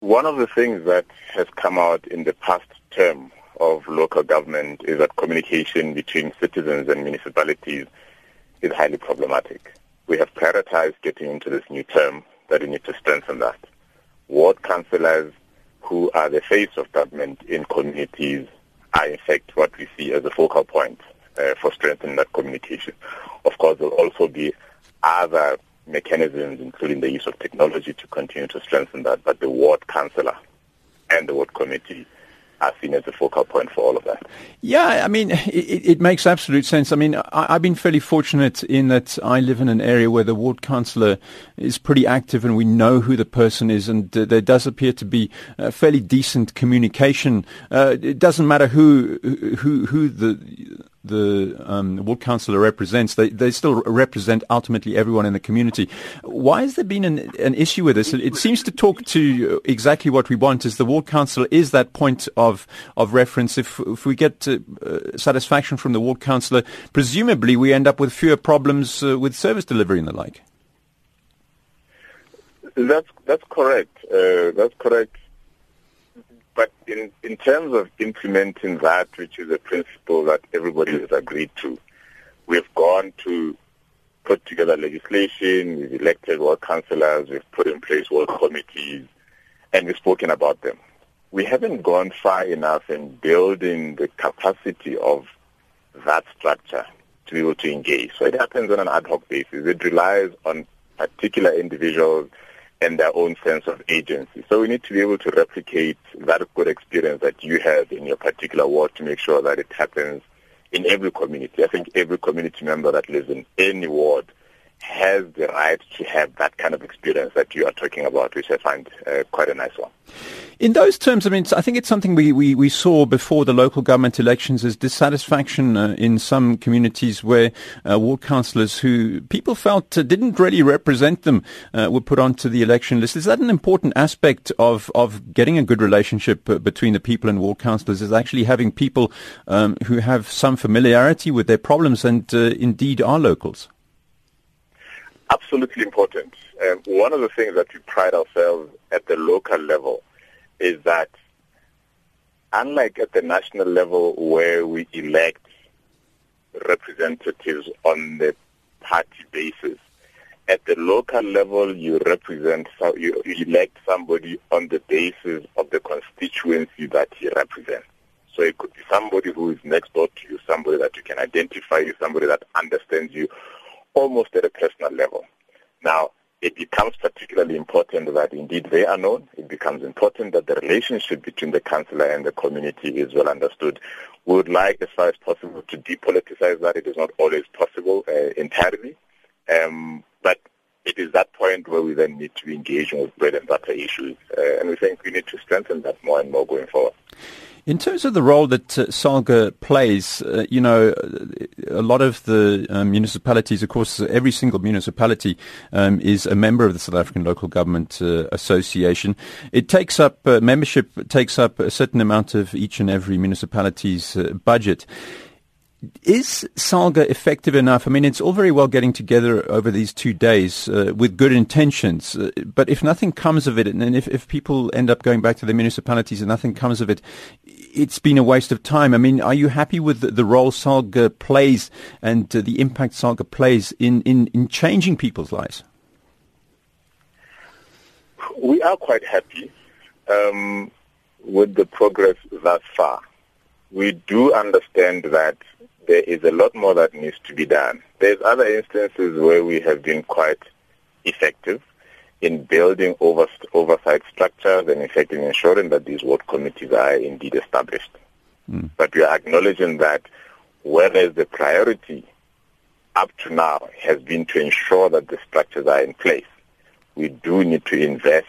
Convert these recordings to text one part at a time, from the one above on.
One of the things that has come out in the past term of local government is that communication between citizens and municipalities is highly problematic. We have prioritized getting into this new term that we need to strengthen that. Ward councillors who are the face of government in communities are in fact what we see as a focal point uh, for strengthening that communication. Of course, there will also be other mechanisms, including the use of technology, to continue to strengthen that. But the ward councillor and the ward committee are seen as a focal point for all of that. Yeah, I mean, it, it makes absolute sense. I mean, I, have been fairly fortunate in that I live in an area where the ward councillor is pretty active and we know who the person is and uh, there does appear to be fairly decent communication. Uh, it doesn't matter who, who, who the the um, ward councillor represents, they, they still represent ultimately everyone in the community. Why has there been an, an issue with this? It seems to talk to exactly what we want. Is the ward councillor is that point of of reference? If if we get uh, satisfaction from the ward councillor, presumably we end up with fewer problems uh, with service delivery and the like. That's that's correct. Uh, that's correct. But in, in terms of implementing that, which is a principle that everybody has agreed to, we've gone to put together legislation, we've elected ward councillors, we've put in place ward committees, and we've spoken about them. We haven't gone far enough in building the capacity of that structure to be able to engage. So it happens on an ad hoc basis. It relies on particular individuals and their own sense of agency. So we need to be able to replicate that good experience that you have in your particular ward to make sure that it happens in every community. I think every community member that lives in any ward has the right to have that kind of experience that you are talking about, which I find uh, quite a nice one. In those terms, I mean, I think it's something we, we, we saw before the local government elections is dissatisfaction uh, in some communities where uh, ward councillors who people felt uh, didn't really represent them uh, were put onto the election list. Is that an important aspect of, of getting a good relationship uh, between the people and ward councillors is actually having people um, who have some familiarity with their problems and indeed are locals? Absolutely important. One of the things that we pride ourselves at the local level is that unlike at the national level where we elect representatives on the party basis, at the local level you represent you elect somebody on the basis of the constituency that he represents. So it could be somebody who is next door to you, somebody that you can identify you, somebody that understands you almost at a personal level. Now, it becomes particularly important that indeed they are known. It becomes important that the relationship between the councillor and the community is well understood. We would like, as far as possible, to depoliticize that. It is not always possible uh, entirely, um, but it is that point where we then need to engage with bread and butter issues, uh, and we think we need to strengthen that more and more going forward. In terms of the role that uh, SALGA plays, uh, you know, a lot of the um, municipalities, of course, every single municipality um, is a member of the South African Local Government uh, Association. It takes up, uh, membership takes up a certain amount of each and every municipality's uh, budget. Is SALGA effective enough? I mean, it's all very well getting together over these two days uh, with good intentions, uh, but if nothing comes of it, and if, if people end up going back to the municipalities and nothing comes of it, it's been a waste of time. I mean, are you happy with the, the role SALGA plays and uh, the impact SALGA plays in, in, in changing people's lives? We are quite happy um, with the progress thus far. We do understand that there is a lot more that needs to be done. There's other instances where we have been quite effective in building over, oversight structures and in fact in ensuring that these ward committees are indeed established. Mm. But we are acknowledging that whereas the priority up to now has been to ensure that the structures are in place, we do need to invest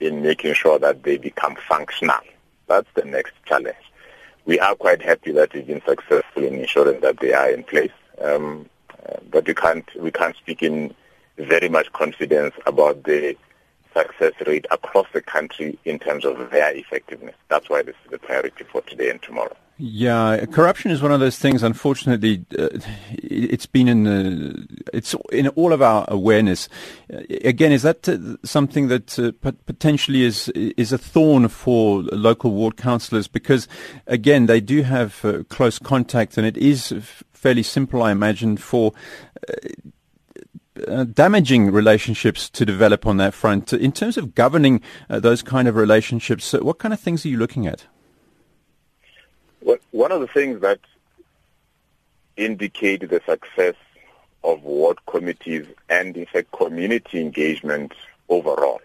in making sure that they become functional. That's the next challenge we are quite happy that we've been successful in ensuring that they are in place. Um, uh, but we can't we can't speak in very much confidence about the success rate across the country in terms of their effectiveness. That's why this is the priority for today and tomorrow. Yeah, corruption is one of those things. Unfortunately, uh, it's been in the, it's in all of our awareness. Uh, again, is that uh, something that uh, potentially is is a thorn for local ward councillors? Because again, they do have uh, close contact, and it is fairly simple, I imagine, for. Uh, damaging relationships to develop on that front. In terms of governing those kind of relationships, what kind of things are you looking at? one of the things that indicate the success of ward committees and, in fact, community engagement overall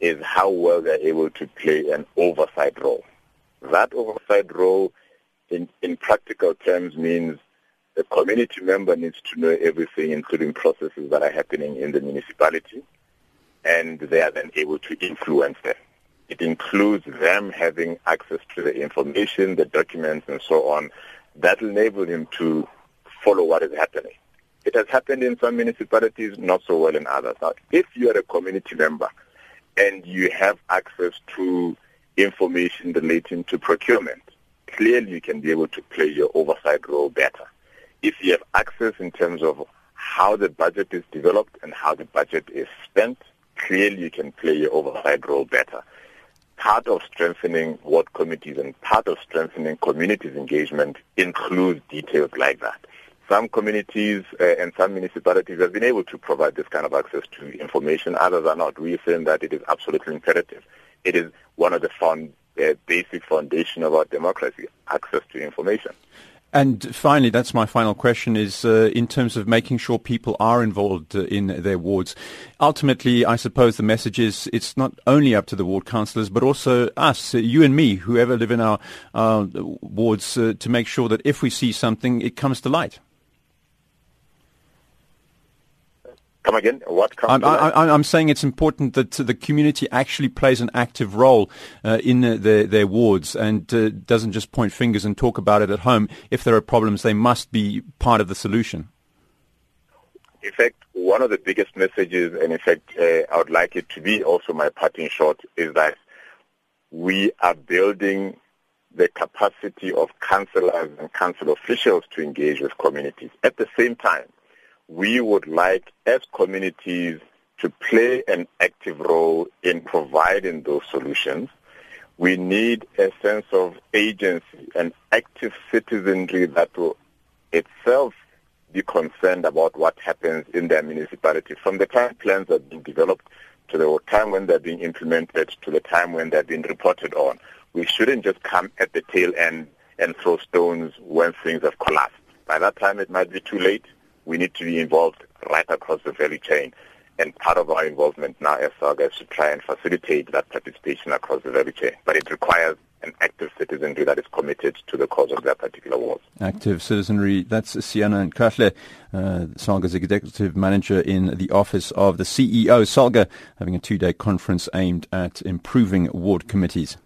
is how well they're able to play an oversight role. That oversight role, in, in practical terms, means the community member needs to know everything, including processes that are happening in the municipality, and they are then able to influence them. It includes them having access to the information, the documents, and so on that will enable them to follow what is happening. It has happened in some municipalities, not so well in others. Now, if you are a community member and you have access to information relating to procurement, clearly you can be able to play your oversight role better. If you have access in terms of how the budget is developed and how the budget is spent, clearly you can play your oversight role better part of strengthening ward committees and part of strengthening communities' engagement includes details like that. Some communities uh, and some municipalities have been able to provide this kind of access to information. Others are not. We think that it is absolutely imperative. It is one of the found, uh, basic foundation of our democracy, access to information. And finally, that's my final question is uh, in terms of making sure people are involved uh, in their wards. Ultimately, I suppose the message is it's not only up to the ward councillors, but also us, uh, you and me, whoever live in our, our wards, uh, to make sure that if we see something, it comes to light. Come again? What I'm, I, am saying it's important that the community actually plays an active role uh, in their, their wards and uh, doesn't just point fingers and talk about it at home. If there are problems, they must be part of the solution. In fact, one of the biggest messages, and in fact, uh, I would like it to be also my parting shot, is that we are building the capacity of councillors and council officials to engage with communities. At the same time, we would like as communities to play an active role in providing those solutions. We need a sense of agency and active citizenry that will itself be concerned about what happens in their municipality from the time plans are being developed to the time when they're being implemented to the time when they're being reported on. We shouldn't just come at the tail end and throw stones when things have collapsed. By that time, it might be too late we need to be involved right across the value chain. And part of our involvement now as SALGA is to try and facilitate that participation across the value chain. But it requires an active citizenry that is committed to the cause of their particular wars. Active citizenry. That's Siana Nkahle, uh, SALGA's executive manager in the office of the CEO. SALGA having a two-day conference aimed at improving ward committees.